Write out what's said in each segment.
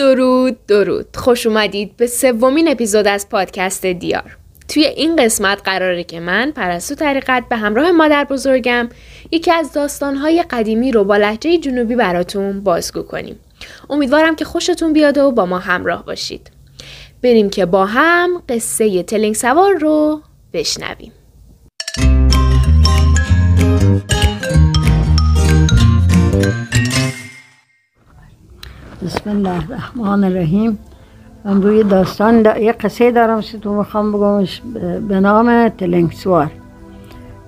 درود درود. خوش اومدید به سومین اپیزود از پادکست دیار. توی این قسمت قراره که من پرستو طریقت به همراه مادر بزرگم یکی از داستانهای قدیمی رو با لحجه جنوبی براتون بازگو کنیم. امیدوارم که خوشتون بیاد و با ما همراه باشید. بریم که با هم قصه تلنگ سوار رو بشنویم. بسم الله الرحمن الرحیم من روی داستان دا... یه قصه دارم تو می‌خوام بگمش به نام تلنگسوار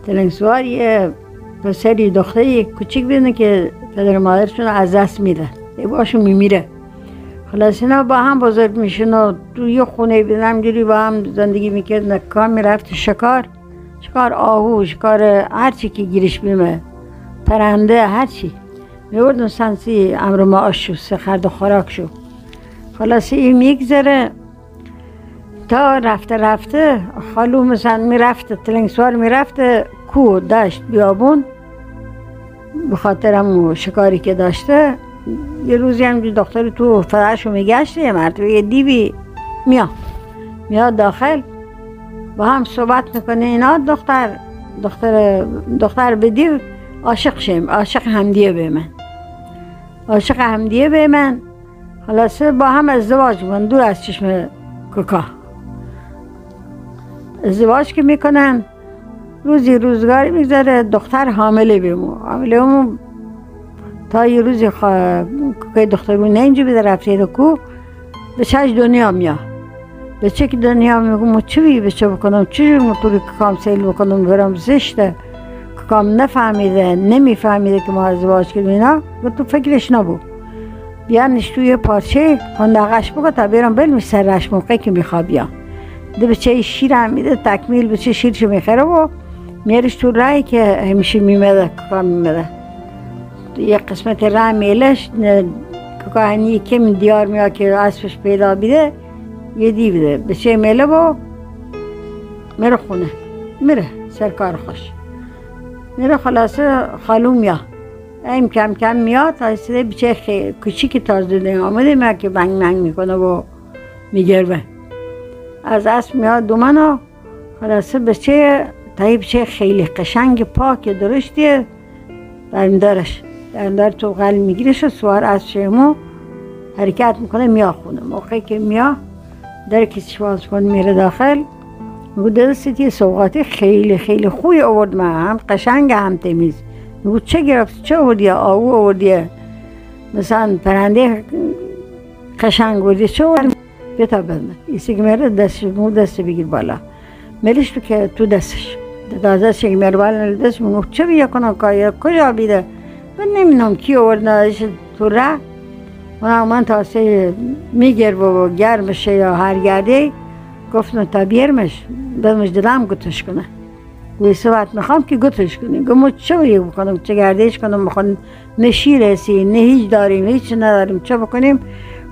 تلنگسوار یه پسری دختری کوچیک بینه که پدر مادرشون از دست میده یه باشون میمیره خلاص اینا با هم بزرگ میشن و تو یه خونه بیدن همجوری با هم زندگی می‌کردن کام می‌رفت شکار شکار آهو شکار هرچی که گیرش بیمه پرنده هرچی میوردن سنسی امر معاش شو سخرد و خوراک شو خلاصی این میگذره. تا رفته رفته خالو مثلا می‌رفته تلنگسوار می‌رفته کو داشت بیابون. به خاطر همون شکاری که داشته یه روزی هم دختر تو فرعشو میگشته یه مرتبه یه دیوی میاد. میاد داخل با هم صحبت می‌کنه. اینا دختر دختر دختر به دیو عاشق شیم عاشق همدیه به من. عاشق همدیه به من. خلاصه با هم ازدواج می‌کنن. دور از چشم کوکا. ازدواج که می‌کنن روزی روزگاری میگذره دختر حامله بیمو حامله بیمو تا یه روزی خوا... که دختر نه اینجا بیده رفته کو به چش دنیا میاد. به چه که دنیا میگم چه بی به بکنم؟ چجور موتوری که کام سیل بکنم؟ برم زشته. که کام نفهمیده نمیفهمیده که ما ازدواج کردیم اینا تو فکرش نبود. بیانش توی پارچه هندقش بگو تا بیرم بل سرش موقعی که می‌خواد بیا ده بچه شیر هم میده تکمیل بچه شیرشو می‌خره و میرش تو رای که همیشه میمده ککا میمده. یه قسمت رای میلش هنی کم دیار میاد که اسبش پیدا بیده یه دی بیده بچه میله با میره خونه. میره سرکار خوش. میره خلاصه خالو میاد این کم کم میاد تا بچه خیلی کوچیک تازه دنیا آمده میاد که بنگ منگ می‌کنه و میگربه از اسب میاد دومنا خلاصه بچه تا یه بچه خیلی قشنگ پاک درشتیه برمیدارش برمیدار تو قلب میگیرش و سوار از شمو حرکت می‌کنه میاد خونه موقعی که میاد در کسی باز کن میره داخل. میگو دستت یه سوقاتی خیلی خیلی خوی آورد من. هم قشنگ هم تمیز. میگو چه گرفت چه آوردی؟ آهو آوردی. مثلا پرنده قشنگ آوردی. چه آوردی؟ بتا بدن ایسی که میره دست مو دست بگیر بالا. ملیش تو که تو دستش. تازه که میره بالا دست میگو چه بیا کنم؟ کایا؟ کجا بیده؟ من نمی‌دونم کی آوردنش تو ره من من تاسه میگر و گرمشه یا هر گرده گفتم تا بیرمش بدمش دلم گتش کنه. گوی صحبت می‌خوام که گتش کنی. گمو چه باید بکنم؟ چه گردش کنم؟ بخوام نه شیر هستی نه هیچ داریم هیچ نداریم. چه بکنیم؟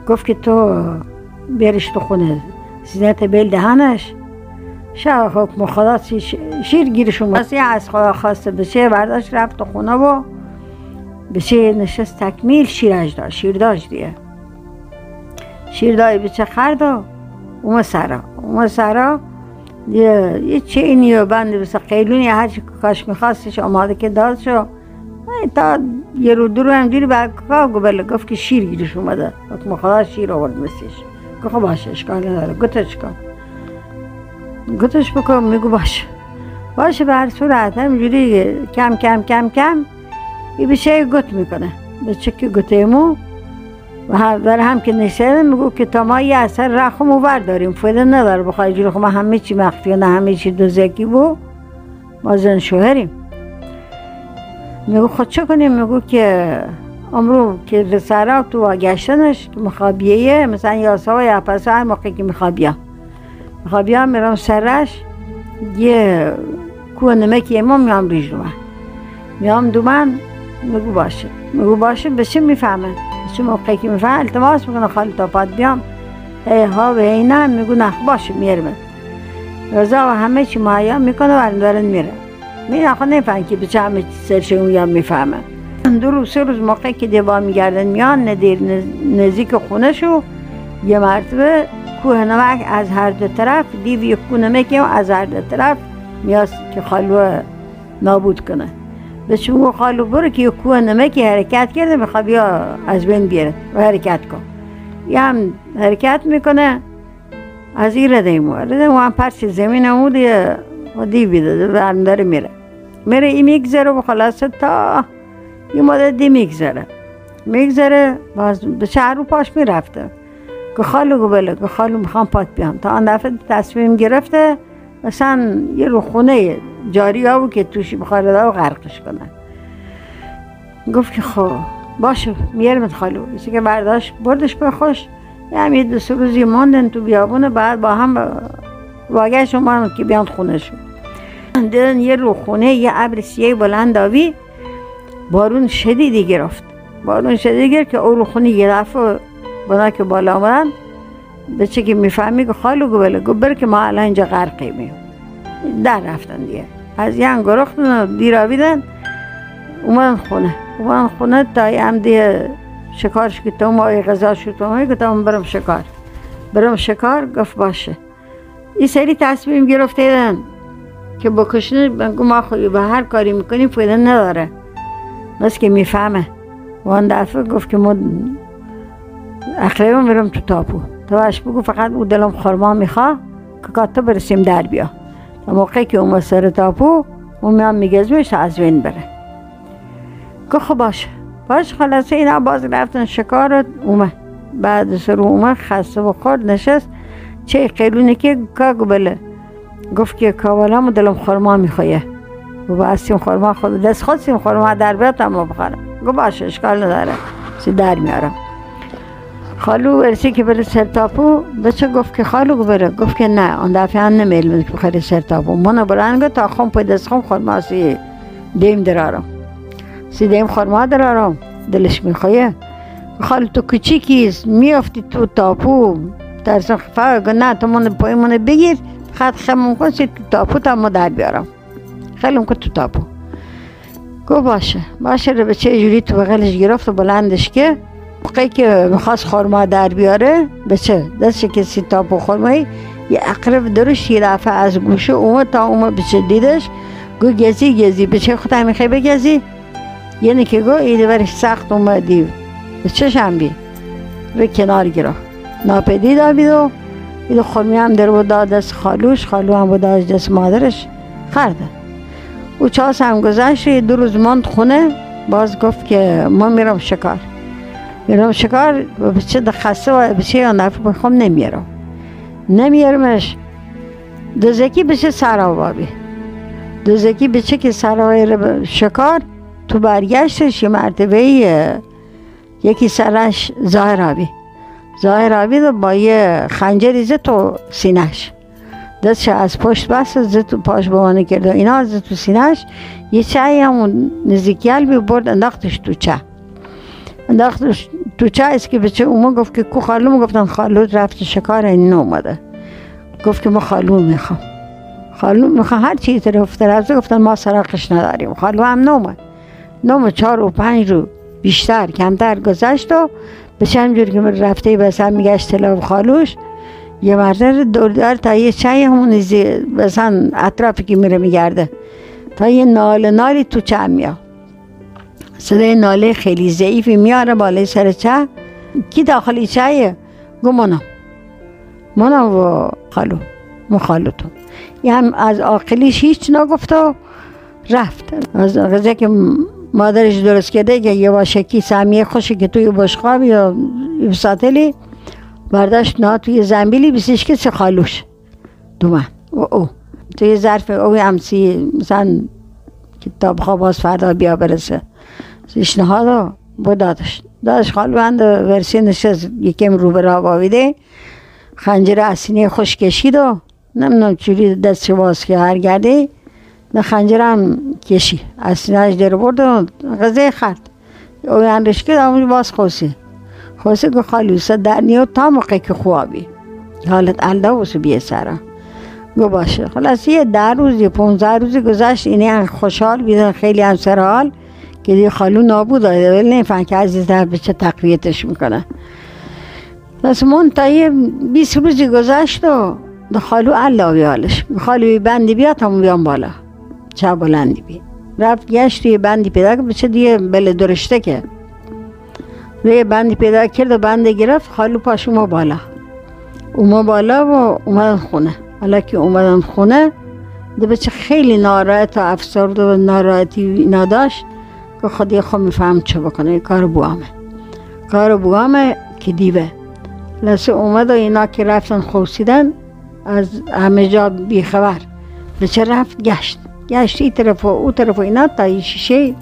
گفت که تو بیرش تو خونه. زینت بیل دهنش شا حکم خدا شیر گیرش اومد. از خدا خواسته بشه برداشت رفت تو خونه و بشه نشست تکمیل شیرش داشت شیر داشت دیگه. شیر دای بچه خرد اومد سرا اومد سرا یه, یه چینی و بند بسه قیلونی هر چی کاش میخواستش آماده که داد شو تا یه رو دو رو همجوری با ککا گفت گفت که شیر گیرش اومده حکم خدا شیر آورد مسیش گفت باشه اشکال نداره گتش کن گتش بکن میگو باشه باشه به هر صورت همجوری کم کم کم کم یه بشه گت می‌کنه به چکی گتیمو برای هم که نشده میگو که تا ما یه اثر رخمو برداریم فایده نداره. بخواه جلو ما همه چی مخفی نه همه چی دوزکی بو. ما زن شوهریم. میگو خود چه کنیم؟ میگو که امرو که رسارا تو گشتنش مخابیه مثلا یاسا و یا پس هر موقع که میخوابیا میخوابیا میرم سرش. یه کوه نمکی امام میام دومن. میام دومن. میگو باشه. میگو باشه بشه می‌فهمه. چه موقعی که می‌فهمه التماس می‌کنه خالی تا پاد بیام. ها و ای نه میگو نه باشه میرمه رضا و همه چی مایا می‌کنه و دارن میره. می آخه نفهم که بچه همه سرش اون یا می‌فهمه. دو روز سه روز موقعی که دیبا میگردن میان ندیر نزدیک خونه شو یه مرتبه کوه نمک از هر دو طرف دیو یک کوه از هر دو طرف میاد که خالو نابود کنه. به شما خالو برو که یک کوه نمکی حرکت کرده می‌خواد بیا از بین بیاره. و حرکت کن. یا هم حرکت می‌کنه از این رده ایمو رده ایمو هم پرچ زمین همو دیگه دیو بیده داره میره. میره این میگذره و خلاصه تا یه مدت دی میگذره. میگذره باز به شهر رو پاش می‌رفته. که خالو گو بله که خالو می‌خوام پات بیام. تا آن دفعه تصمیم گرفته مثلا یه رو خونه جاری ها که توشی بخاره و غرقش کنن گفت که خب باشه میرم خالو ایسی که برداشت بردش به خوش. یه دو سه روزی ماندن تو بیابونه بعد با هم واگهش اومدن که بیان خونه شد. دیدن یه رو خونه یه ابر سیه بلند آوی بارون شدیدی گرفت. بارون شدیدی گرفت که او رو خونه یه دفعه بنا که بالا آمدن به چه که می‌فهمی که خالو گو بله گو بر که ما الان اینجا غرقی در رفتن دیگه. از یه انگرختن دیر آویدن. اومدن خونه. اومدن خونه تا هم دیگه شکارش که تو ما غذا شد تو که تو برم شکار. برم شکار گفت باشه. این سری تصمیم گرفتیدن که بکشنه بگو ما خودی به هر کاری می‌کنیم فایده نداره. بس که می‌فهمه. وان دفعه گفت که ما اخلاقم برم تو تاپو. تو اش بگو فقط او دلم خورما میخوا که کاتا برسیم در بیا. تا موقعی که اومد سر تاپو اون میام میگزمش از وین بره. که خب باشه باش خلاصه اینا باز رفتن شکار اومد. بعد سر اومد خسته و خورد نشست. چه قیلونه که کاگو بله. گفت که کاوالم دلم خورما می‌خواه. و با سیم خورما خود دست خود سیم خورما در بیاد اما بخورم گفت باشه اشکال نداره. سی در میارم. خالو ورسی که بره سرتاپو بچه گفت که خالو بره؟ گفت که نه آن دفعه هم نمیل که بخیر سرتاپو من برنگه تا خون پای دست خون خورما سی دیم درارم. سی دیم خورما درارم. دلش می‌خواه خالو تو کچیکیست میافتی تو تاپو. در فقط نه تو من پای من بگیر خط خمون کن سی تو تاپو تا ما در بیارم. خیلی که تو تاپو. گو باشه. باشه رو به چه جوری تو بغلش گرفت و بلندش که موقعی که می‌خواست خورما در بیاره به دستش که سی تاپو خورمایی یه اقرب درش یه دفعه از گوشه اومد تا اومد به چه دیدش. گو گزی گزی. به چه خودم می‌خوای بگزی؟ یعنی که گو ایده برش سخت اومدی. به چه بی به کنار گرفت ناپدید آبید و ایده خورمی هم در بود دست خالوش. خالو هم بود دست مادرش. خرده او چاس هم گذشت. دو روز ماند خونه. باز گفت که ما میرم شکار. میرم شکار به چه خسته و به چه یا نفر بخوام نمیرم نمیرمش دوزکی بشه سراوابی دوزکی بچه که سراوی شکار تو برگشتش یه مرتبه یکی سرش ظاهر آبی ظاهر آبی با یه خنجری زد تو سینش دستش از پشت بست زد تو پاش بوانه کرده اینا زد تو سینش یه چای همون نزدیکی بی برد انداختش تو چه. انداختش تو است که بچه اومد گفت که کو خالو گفتن خالو رفت شکار این اومده. گفت که ما خالو می‌خوام. خالو می‌خوام هر چی طرف رفته گفتن ما سراغش نداریم. خالو هم نومد نوم چهار و پنج رو بیشتر کمتر گذشت و به چند جور که رفته بس هم میگشت تلاو خالوش یه مرده دور تا یه چای همون مثلا اطرافی که میره میگرده. تا یه نال نالی تو چه میاد. صدای ناله خیلی ضعیفی میاره بالای سر چه؟ کی داخلی چایه گو مانا. مانا و خالو. مخالوتون هم از آقلیش هیچ نگفت و رفت. از غذا که مادرش درست کرده که یه واشکی سمیه خوشی که توی بشقاب یا ساتلی برداشت نا توی زنبیلی بیسیش که سه خالوش. دومن و او. توی ظرف او همسی مثلا کتاب خواب باز فردا بیا برسه. پیشنهاد رو دادش. دادش خال بند ورسی نشست یکم رو به خنجر اسینی خوش کشید و نمی‌دونم چوری دست باز که هر گرده. نه خنجرم کشی. اسینهش در برد و غذای خرد. او اندش که همون باز خوصی خوصی که خالی در نیو تا موقع که خوابی حالت الده واسه بیه سرا گو باشه. خلاص یه در روز یه پونزه روزی گذشت اینه خوشحال بیدن خیلی هم سر حال که دیگه خالو نابود داده ولی نمیفهم که عزیزتر به چه تقویتش می‌کنه. بس من تا یه 20 روزی گذشت و خالو الله بیالش. خالو بندی بیاد تا بیام بالا. چه بلندی بی رفت گشت یه بندی پیدا کرد. بچه دیگه بله درشته که. یه بندی پیدا کرد و بند گرفت. خالو پاش ما بالا. اوما بالا و اومدن خونه. حالا که اومدن خونه ده بچه خیلی ناراحت و افسرد و ناراحتی اینا داشت. که خودی خود میفهم چه بکنه کار بوامه. کار بوامه که دیوه. لسه اومد و اینا که رفتن خوصیدن از همه جا بیخبر. بچه رفت گشت. گشت ای طرف و او طرف و اینا تا این شیشه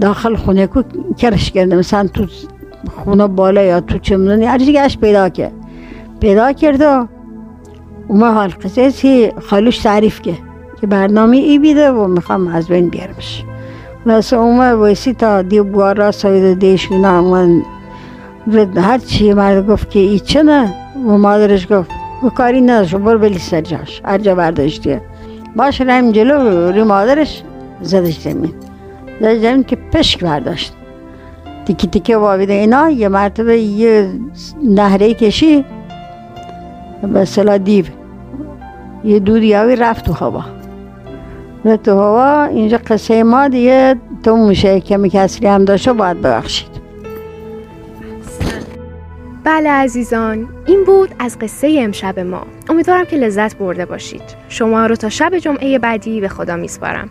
داخل خونه کو کرش کرده. مثلا تو خونه بالا یا تو چمنونی هر گشت پیدا کرد پیدا کرد و اومه حال قصه خالوش تعریف که که برنامه ای بیده و می‌خوام از بین بیارمش. لسه اومه ویسی تا دی بوارا ساید دیش اینا من هر چی مرد گفت که ای چه نه؟ و مادرش گفت و کاری نداشت برو بلی سر جاش هر جا برداشتیه باش ریم جلو روی مادرش زدش زمین. زدش زمین که پشک برداشت. تیکی تیکه وابیده اینا یه مرتبه یه نهره کشی به صلاح دیو. یه دودیاوی رفت تو هوا. تو هوا اینجا قصه ما دیگه. تو میشه کمی کسری هم داشته باید ببخشید. بله عزیزان این بود از قصه امشب ما. امیدوارم که لذت برده باشید. شما رو تا شب جمعه بعدی به خدا میسپارم.